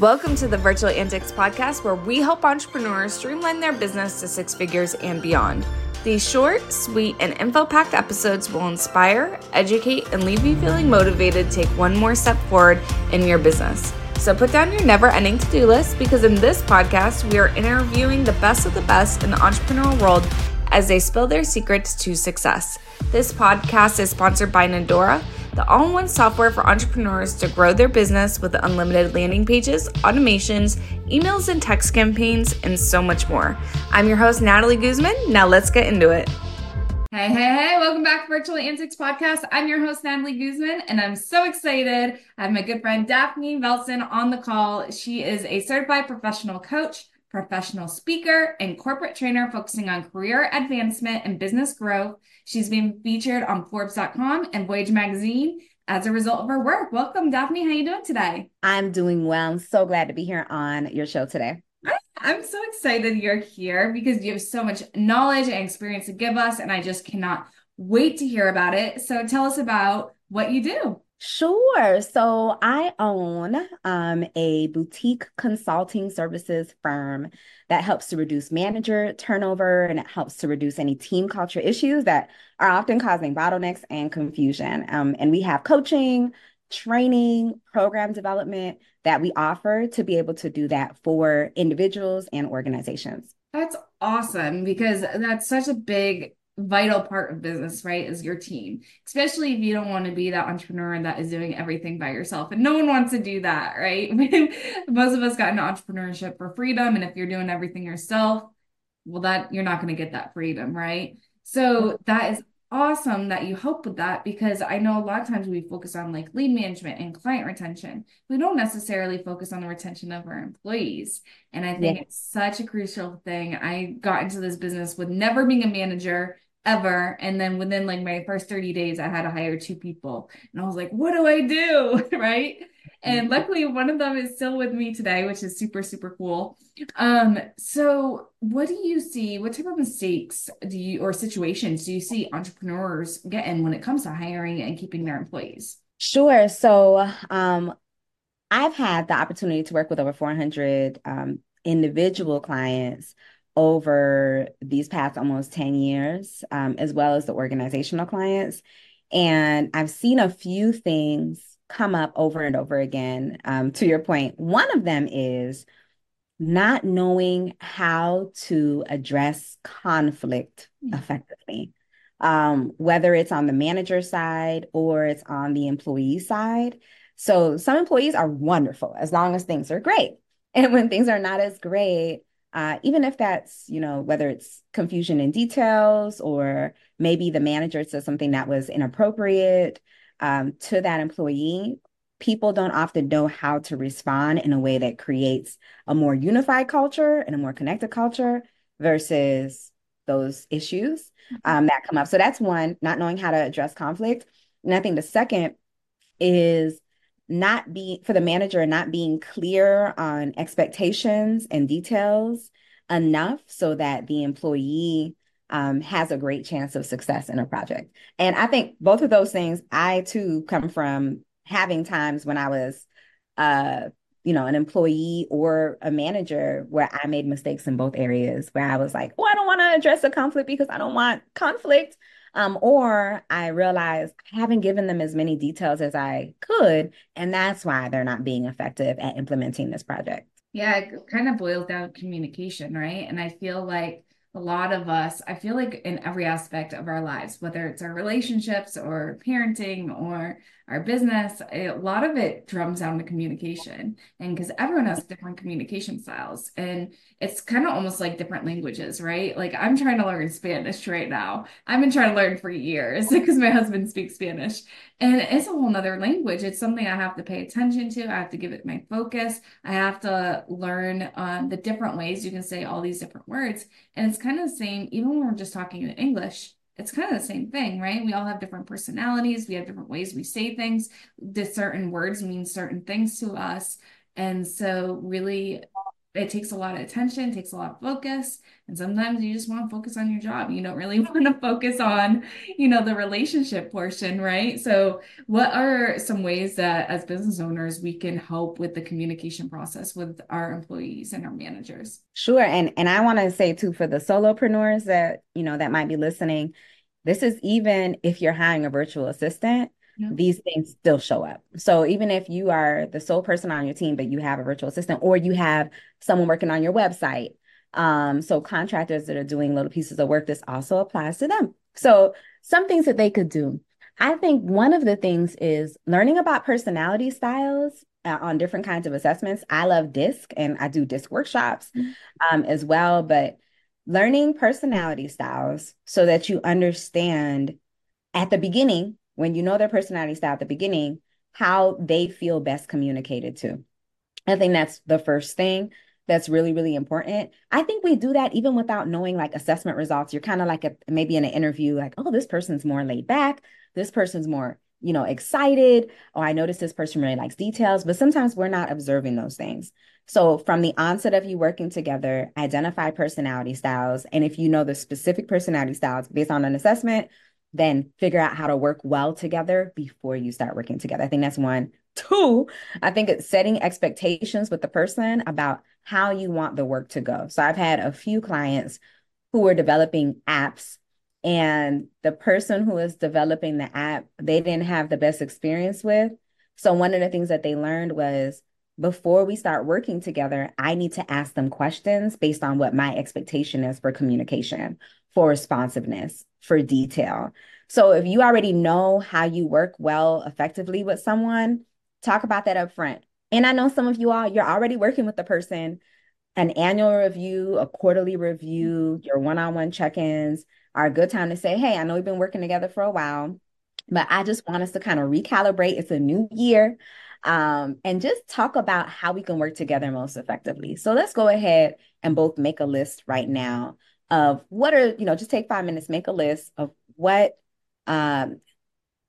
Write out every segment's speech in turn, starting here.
Welcome to the Virtual Antics podcast, where we help entrepreneurs streamline their business to six figures and beyond. These short, sweet, and info packed episodes will inspire, educate, and leave you feeling motivated to take one more step forward in your business. So put down your never ending to do list because in this podcast, we are interviewing the best of the best in the entrepreneurial world as they spill their secrets to success. This podcast is sponsored by Nadora the all in one software for entrepreneurs to grow their business with unlimited landing pages, automations, emails and text campaigns, and so much more. I'm your host, Natalie Guzman. Now let's get into it. Hey, hey, hey, welcome back to Virtual Antics Podcast. I'm your host, Natalie Guzman, and I'm so excited. I have my good friend Daphne Velson on the call. She is a certified professional coach, professional speaker, and corporate trainer focusing on career advancement and business growth. She's been featured on Forbes.com and Voyage Magazine as a result of her work. Welcome, Daphne. How are you doing today? I'm doing well. I'm so glad to be here on your show today. I'm so excited you're here because you have so much knowledge and experience to give us, and I just cannot wait to hear about it. So tell us about what you do. Sure. So I own um, a boutique consulting services firm that helps to reduce manager turnover and it helps to reduce any team culture issues that are often causing bottlenecks and confusion. Um, and we have coaching, training, program development that we offer to be able to do that for individuals and organizations. That's awesome because that's such a big vital part of business, right, is your team, especially if you don't want to be that entrepreneur that is doing everything by yourself. And no one wants to do that, right? Most of us got into entrepreneurship for freedom. And if you're doing everything yourself, well, that you're not going to get that freedom, right? So that is awesome that you help with that because I know a lot of times we focus on like lead management and client retention. We don't necessarily focus on the retention of our employees. And I think yeah. it's such a crucial thing. I got into this business with never being a manager, ever. And then within like my first 30 days, I had to hire two people. And I was like, what do I do? right. And mm-hmm. luckily one of them is still with me today, which is super, super cool. Um, so what do you see? What type of mistakes do you or situations do you see entrepreneurs get in when it comes to hiring and keeping their employees? Sure. So um I've had the opportunity to work with over 400 um, individual clients over these past almost 10 years, um, as well as the organizational clients. And I've seen a few things come up over and over again. Um, to your point, one of them is not knowing how to address conflict mm. effectively, um, whether it's on the manager side or it's on the employee side. So some employees are wonderful as long as things are great. And when things are not as great, uh, even if that's you know whether it's confusion in details or maybe the manager says something that was inappropriate um, to that employee people don't often know how to respond in a way that creates a more unified culture and a more connected culture versus those issues mm-hmm. um, that come up so that's one not knowing how to address conflict and i think the second is not being for the manager not being clear on expectations and details enough so that the employee um, has a great chance of success in a project. And I think both of those things, I too come from having times when I was, uh, you know, an employee or a manager where I made mistakes in both areas, where I was like, oh, I don't want to address a conflict because I don't want conflict. Um, or I realized I haven't given them as many details as I could, and that's why they're not being effective at implementing this project. Yeah, it kind of boils down to communication, right? And I feel like a lot of us, I feel like in every aspect of our lives, whether it's our relationships or parenting or our business, a lot of it drums down to communication. And because everyone has different communication styles, and it's kind of almost like different languages, right? Like I'm trying to learn Spanish right now. I've been trying to learn for years because my husband speaks Spanish. And it's a whole nother language. It's something I have to pay attention to. I have to give it my focus. I have to learn um, the different ways you can say all these different words. And it's kind of the same, even when we're just talking in English it's kind of the same thing, right? We all have different personalities. We have different ways we say things. The certain words mean certain things to us. And so, really it takes a lot of attention, takes a lot of focus. And sometimes you just want to focus on your job. You don't really want to focus on, you know, the relationship portion, right? So what are some ways that as business owners we can help with the communication process with our employees and our managers? Sure. And and I want to say too for the solopreneurs that, you know, that might be listening, this is even if you're hiring a virtual assistant, these things still show up. So even if you are the sole person on your team, but you have a virtual assistant or you have someone working on your website, um, so contractors that are doing little pieces of work, this also applies to them. So some things that they could do. I think one of the things is learning about personality styles uh, on different kinds of assessments. I love DISC and I do DISC workshops mm-hmm. um, as well, but learning personality styles so that you understand at the beginning, when you know their personality style at the beginning, how they feel best communicated to. I think that's the first thing that's really really important. I think we do that even without knowing like assessment results. You're kind of like a, maybe in an interview like oh this person's more laid back. This person's more you know excited. Oh i noticed this person really likes details. But sometimes we're not observing those things. So from the onset of you working together identify personality styles. And if you know the specific personality styles based on an assessment then figure out how to work well together before you start working together i think that's one two i think it's setting expectations with the person about how you want the work to go. So I've had a few clients who were developing apps and the person who was developing the app they didn't have the best experience with. So one of the things that they learned was before we start working together, I need to ask them questions based on what my expectation is for communication, for responsiveness, for detail. So if you already know how you work well effectively with someone, talk about that up front. And I know some of you all, you're already working with the person. An annual review, a quarterly review, your one on one check ins are a good time to say, Hey, I know we've been working together for a while, but I just want us to kind of recalibrate. It's a new year. Um, and just talk about how we can work together most effectively. So let's go ahead and both make a list right now of what are, you know, just take five minutes, make a list of what um,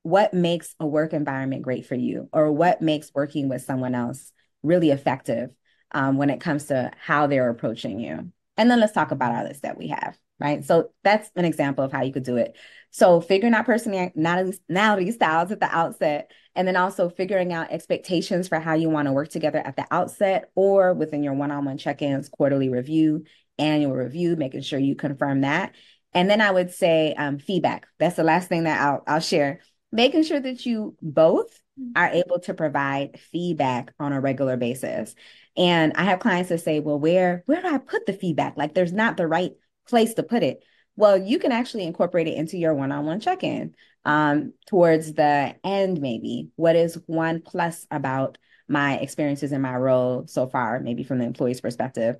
what makes a work environment great for you or what makes working with someone else really effective um, when it comes to how they're approaching you. And then let's talk about our list that we have, right? So that's an example of how you could do it. So figuring out personality styles at the outset, and then also figuring out expectations for how you want to work together at the outset or within your one-on-one check-ins, quarterly review, annual review, making sure you confirm that. And then I would say um, feedback. That's the last thing that I'll, I'll share making sure that you both mm-hmm. are able to provide feedback on a regular basis. And I have clients that say, well, where where do I put the feedback? Like there's not the right place to put it. Well, you can actually incorporate it into your one-on-one check-in um, towards the end, maybe. What is one plus about my experiences in my role so far, maybe from the employee's perspective,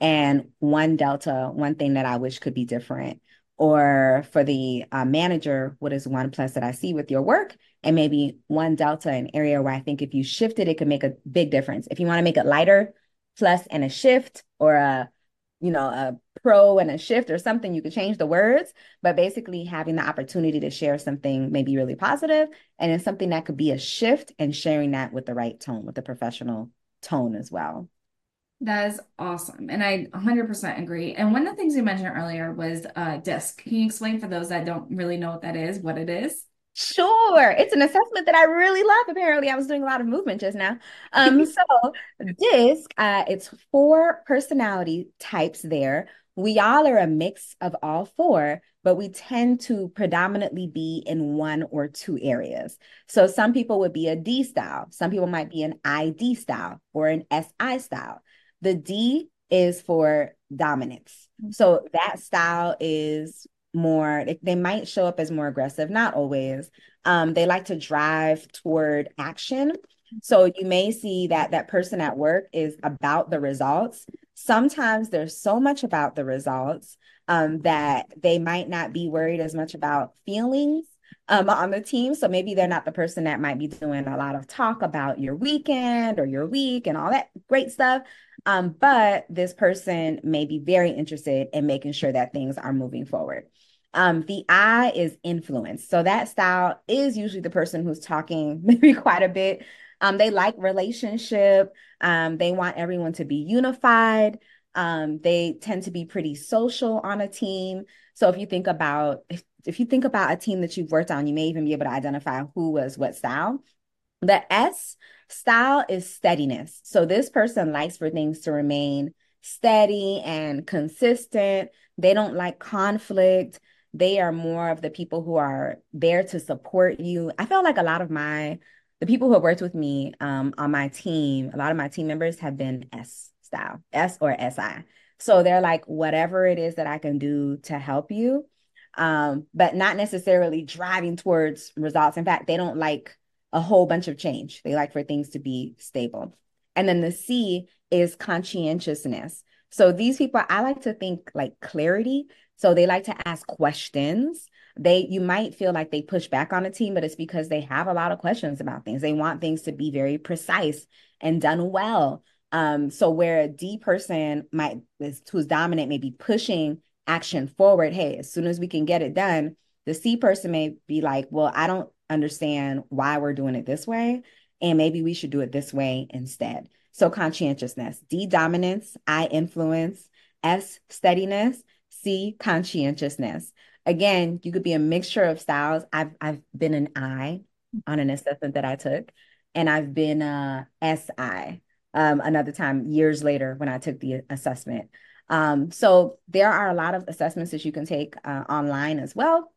and one delta, one thing that I wish could be different or for the uh, manager, what is one plus that I see with your work? And maybe one delta, an area where I think if you shift it, it could make a big difference. If you want to make it lighter, plus and a shift, or a, you know, a pro and a shift or something, you could change the words. But basically, having the opportunity to share something maybe really positive, and it's something that could be a shift, and sharing that with the right tone, with the professional tone as well. That is awesome. And I 100% agree. And one of the things you mentioned earlier was uh, DISC. Can you explain for those that don't really know what that is, what it is? Sure. It's an assessment that I really love. Apparently, I was doing a lot of movement just now. Um, so DISC, uh, it's four personality types there. We all are a mix of all four, but we tend to predominantly be in one or two areas. So some people would be a D style, some people might be an ID style or an SI style. The D is for dominance. Mm-hmm. So that style is more, they might show up as more aggressive, not always. Um, they like to drive toward action. So you may see that that person at work is about the results. Sometimes there's so much about the results um, that they might not be worried as much about feelings um, on the team. So maybe they're not the person that might be doing a lot of talk about your weekend or your week and all that great stuff. Um, but this person may be very interested in making sure that things are moving forward. Um, the I is influence. So that style is usually the person who's talking maybe quite a bit Um, they like relationship. Um, they want everyone to be unified. Um, they tend to be pretty social on a team. So if you think about if, if you think about a team that you've worked on, you may even be able to identify who was what style. The S style is steadiness. So this person likes for things to remain steady and consistent. They don't like conflict. They are more of the people who are there to support you. I feel like a lot of my the people who have worked with me um, on my team, a lot of my team members have been S style, S or SI. So they're like, whatever it is that I can do to help you, um, but not necessarily driving towards results. In fact, they don't like a whole bunch of change. They like for things to be stable. And then the C is conscientiousness. So these people, I like to think like clarity. So they like to ask questions. They, you might feel like they push back on a team, but it's because they have a lot of questions about things. They want things to be very precise and done well. Um, so where a D person might, who's dominant, may be pushing action forward. Hey, as soon as we can get it done, the C person may be like, well, I don't understand why we're doing it this way. And maybe we should do it this way instead. So conscientiousness, D dominance, I influence, S steadiness, C conscientiousness. Again, you could be a mixture of styles. I've I've been an I on an assessment that I took, and I've been a SI um, another time years later when I took the assessment. Um, so there are a lot of assessments that you can take uh, online as well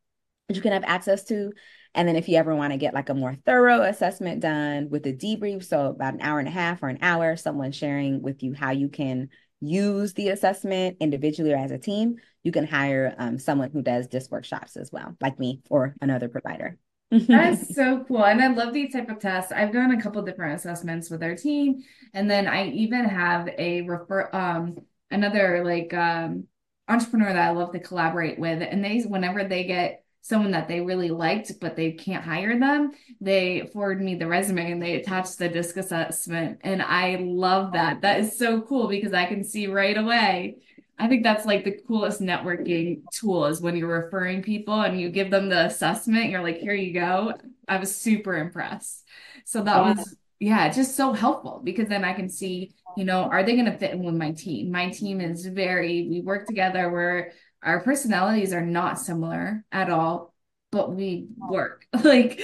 that you can have access to. And then if you ever want to get like a more thorough assessment done with a debrief, so about an hour and a half or an hour, someone sharing with you how you can use the assessment individually or as a team, you can hire um, someone who does DISC workshops as well, like me or another provider. That's so cool. And I love these type of tests. I've done a couple different assessments with our team. And then I even have a refer um another like um entrepreneur that I love to collaborate with. And they whenever they get someone that they really liked, but they can't hire them, they forward me the resume and they attach the disc assessment. And I love that. That is so cool because I can see right away. I think that's like the coolest networking tool is when you're referring people and you give them the assessment, you're like, here you go. I was super impressed. So that was, yeah, just so helpful because then I can see, you know, are they going to fit in with my team? My team is very, we work together. We're our personalities are not similar at all but we work. Like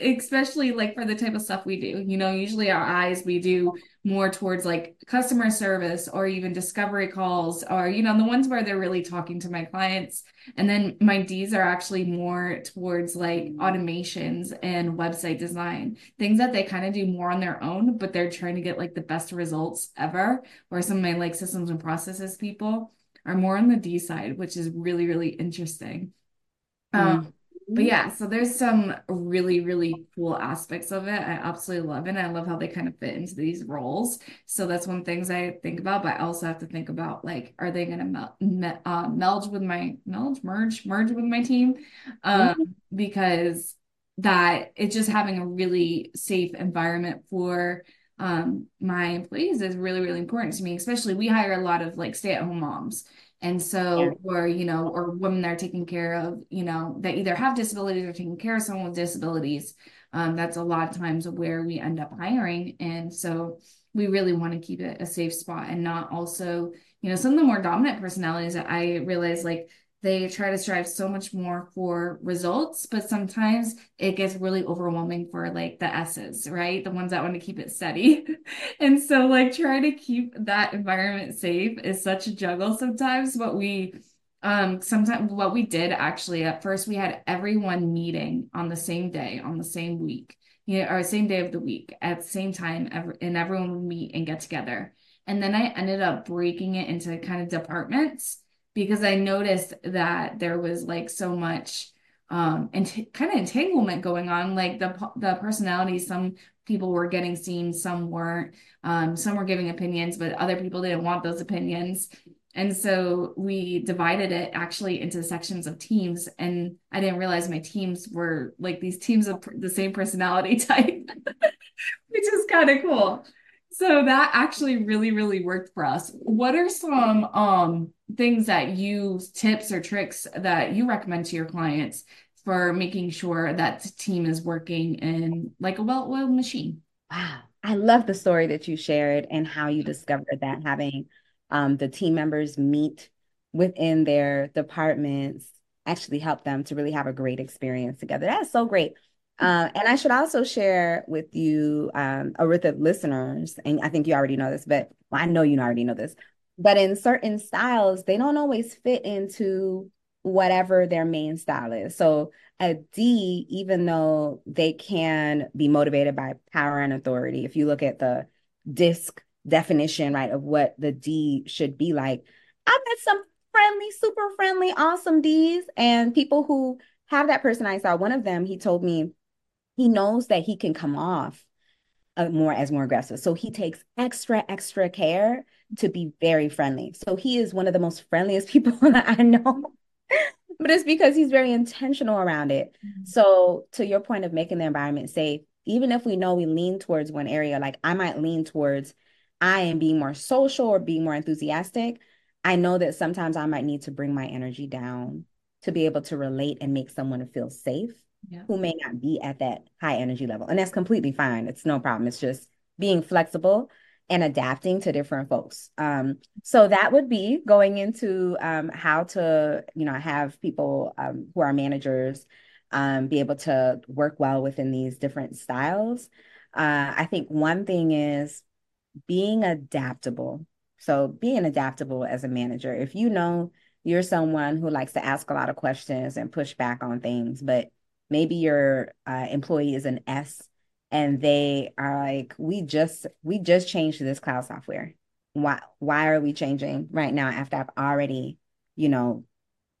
especially like for the type of stuff we do. You know usually our eyes we do more towards like customer service or even discovery calls or you know the ones where they're really talking to my clients. And then my d's are actually more towards like automations and website design things that they kind of do more on their own but they're trying to get like the best results ever or some of my like systems and processes people are more on the D side, which is really, really interesting. Um, but yeah, so there's some really, really cool aspects of it. I absolutely love it. I love how they kind of fit into these roles. So that's one things I think about, but I also have to think about like, are they going to mel- me- uh, meld with my meld, merge, merge with my team? Um, mm-hmm. because that it's just having a really safe environment for um, my employees is really, really important to me, especially we hire a lot of like stay at home moms. And so, yeah. or, you know, or women that are taking care of, you know, that either have disabilities or taking care of someone with disabilities. Um, that's a lot of times where we end up hiring. And so we really want to keep it a safe spot and not also, you know, some of the more dominant personalities that I realize like they try to strive so much more for results, but sometimes it gets really overwhelming for like the S's, right? The ones that want to keep it steady. and so, like, trying to keep that environment safe is such a juggle sometimes. What we, um, sometimes what we did actually at first, we had everyone meeting on the same day, on the same week, you know, or same day of the week at the same time, and everyone would meet and get together. And then I ended up breaking it into kind of departments because I noticed that there was like so much um and kind of entanglement going on like the the personalities some people were getting seen some weren't um some were giving opinions but other people didn't want those opinions. And so we divided it actually into sections of teams and i didn't realize my teams were like these teams of the same personality type which is kind of cool so that actually really really worked for us what are some um things that you tips or tricks that you recommend to your clients for making sure that the team is working in like a well-oiled machine Wow. I love the story that you shared and how you discovered that having um, the team members meet within their departments actually helped them to really have a great experience together. That's so great. Uh, and I should also share with you, um, the listeners, and I think you already know this, but well, I know you already know this, but in certain styles, they don't always fit into whatever their main style is. So a D, even though they can be motivated by power and authority, if you look at the disc definition, right, of what the D should be like, I've met some friendly, super friendly, awesome Ds and people who have that personality style. One of them, he told me he knows that he can come off uh, more as more aggressive. So he takes extra, extra care to be very friendly. So he is one of the most friendliest people that I know but it's because he's very intentional around it. Mm-hmm. So, to your point of making the environment safe, even if we know we lean towards one area, like I might lean towards I am being more social or being more enthusiastic, I know that sometimes I might need to bring my energy down to be able to relate and make someone feel safe who may not be at that high energy level. And that's completely fine. It's no problem. It's just being flexible and adapting to different folks. Um, so that would be going into um, how to, you know, have people um, who are managers um, be able to work well within these different styles. Uh, I think one thing is being adaptable. So being adaptable as a manager, if you know you're someone who likes to ask a lot of questions and push back on things, but maybe your uh, employee is an S and they are like we just we just changed to this cloud software. Why why are we changing right now after i've already you know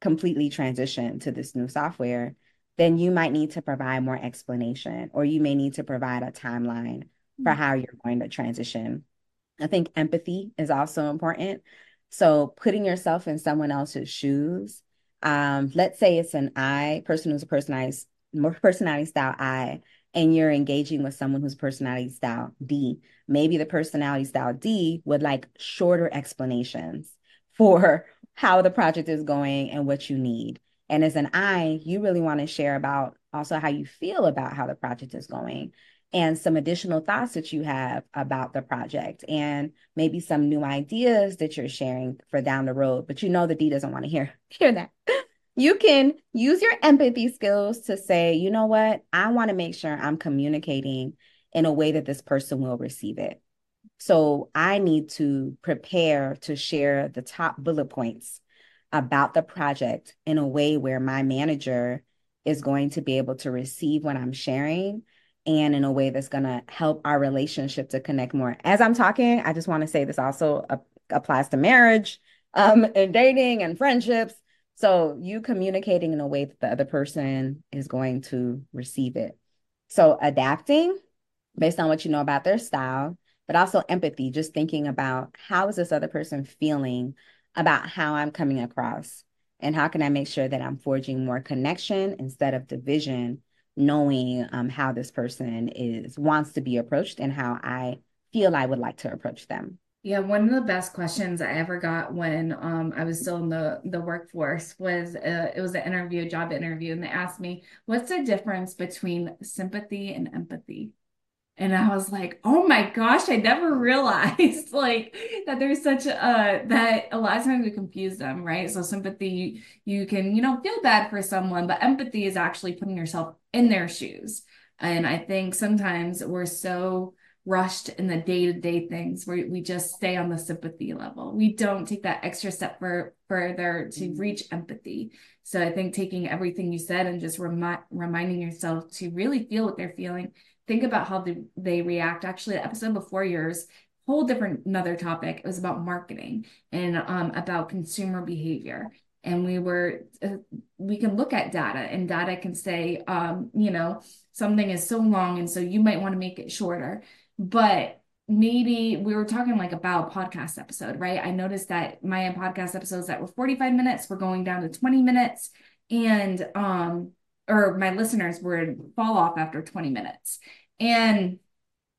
completely transitioned to this new software? Then you might need to provide more explanation or you may need to provide a timeline for mm-hmm. how you're going to transition. I think empathy is also important. So putting yourself in someone else's shoes um, let's say it's an i person who's a personality more personality style i and you're engaging with someone whose personality style D. Maybe the personality style D would like shorter explanations for how the project is going and what you need. And as an I, you really want to share about also how you feel about how the project is going and some additional thoughts that you have about the project and maybe some new ideas that you're sharing for down the road. But you know the D doesn't want to hear hear that you can use your empathy skills to say, you know what, I want to make sure I'm communicating in a way that this person will receive it. So I need to prepare to share the top bullet points about the project in a way where my manager is going to be able to receive what I'm sharing and in a way that's going to help our relationship to connect more. As I'm talking, I just want to say this also applies to marriage um, and dating and friendships so you communicating in a way that the other person is going to receive it. So adapting based on what you know about their style, but also empathy, just thinking about how is this other person feeling about how I'm coming across and how can I make sure that I'm forging more connection instead of division, knowing um, how this person is wants to be approached and how I feel I would like to approach them. Yeah, one of the best questions I ever got when um, I was still in the, the workforce was uh, it was an interview, a job interview, and they asked me, What's the difference between sympathy and empathy? And I was like, oh my gosh, I never realized like that there's such a that a lot of times we confuse them, right? So sympathy, you can, you know, feel bad for someone, but empathy is actually putting yourself in their shoes. And I think sometimes we're so rushed in the day-to-day things where we just stay on the sympathy level. We don't take that extra step for further to mm-hmm. reach empathy. So i think taking everything you said and just remi- reminding yourself to really feel what they're feeling think about how they, they react. Actually the episode before yours whole different another topic. It was about marketing and um, about consumer behavior. And we were uh, we can look at data and data can say um, you know something is so long and so you might want to make it shorter but maybe we were talking like about podcast episode, right? I noticed that my podcast episodes that were 45 minutes were going down to 20 minutes and um or my listeners would fall off after 20 minutes. And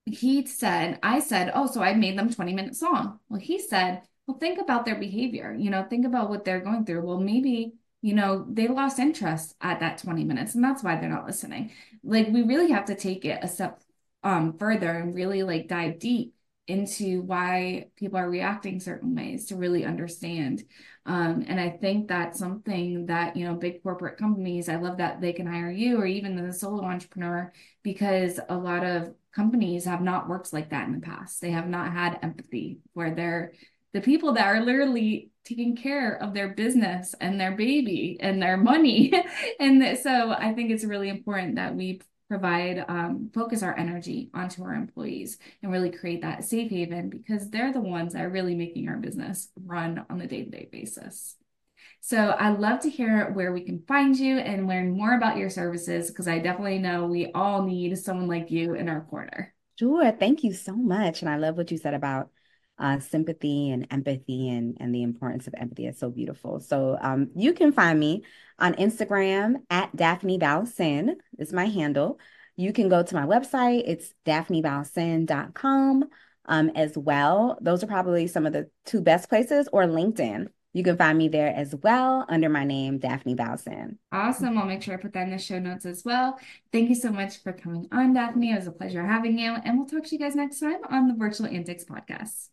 he said, I said, "Oh, so I made them 20 minutes long." Well, he said, "Well, think about their behavior. You know, think about what they're going through. Well, maybe you know, they lost interest at that 20 minutes and that's why they're not listening. Like we really have to take it a step um, further and really like dive deep into why people are reacting certain ways to really understand. Um, and I think that's something that, you know, big corporate companies, I love that they can hire you or even the solo entrepreneur because a lot of companies have not worked like that in the past. They have not had empathy where they're the people that are literally taking care of their business and their baby and their money. and so I think it's really important that we provide um, focus our energy onto our employees and really create that safe haven because they're the ones that are really making our business run on a day-to-day basis. So i'd love to hear where we can find you and learn more about your services because i definitely know we all need someone like you in our corner. Sure. Thank you so much and i love what you said about uh, sympathy and empathy and, and the importance of empathy is so beautiful. So um, you can find me on Instagram at Daphne Balsin is my handle. You can go to my website. It's daphnebalsin.com um, as well. Those are probably some of the two best places or LinkedIn. You can find me there as well under my name, Daphne Balsin. Awesome. I'll make sure I put that in the show notes as well. Thank you so much for coming on, Daphne. It was a pleasure having you. And we'll talk to you guys next time on the Virtual Antics podcast.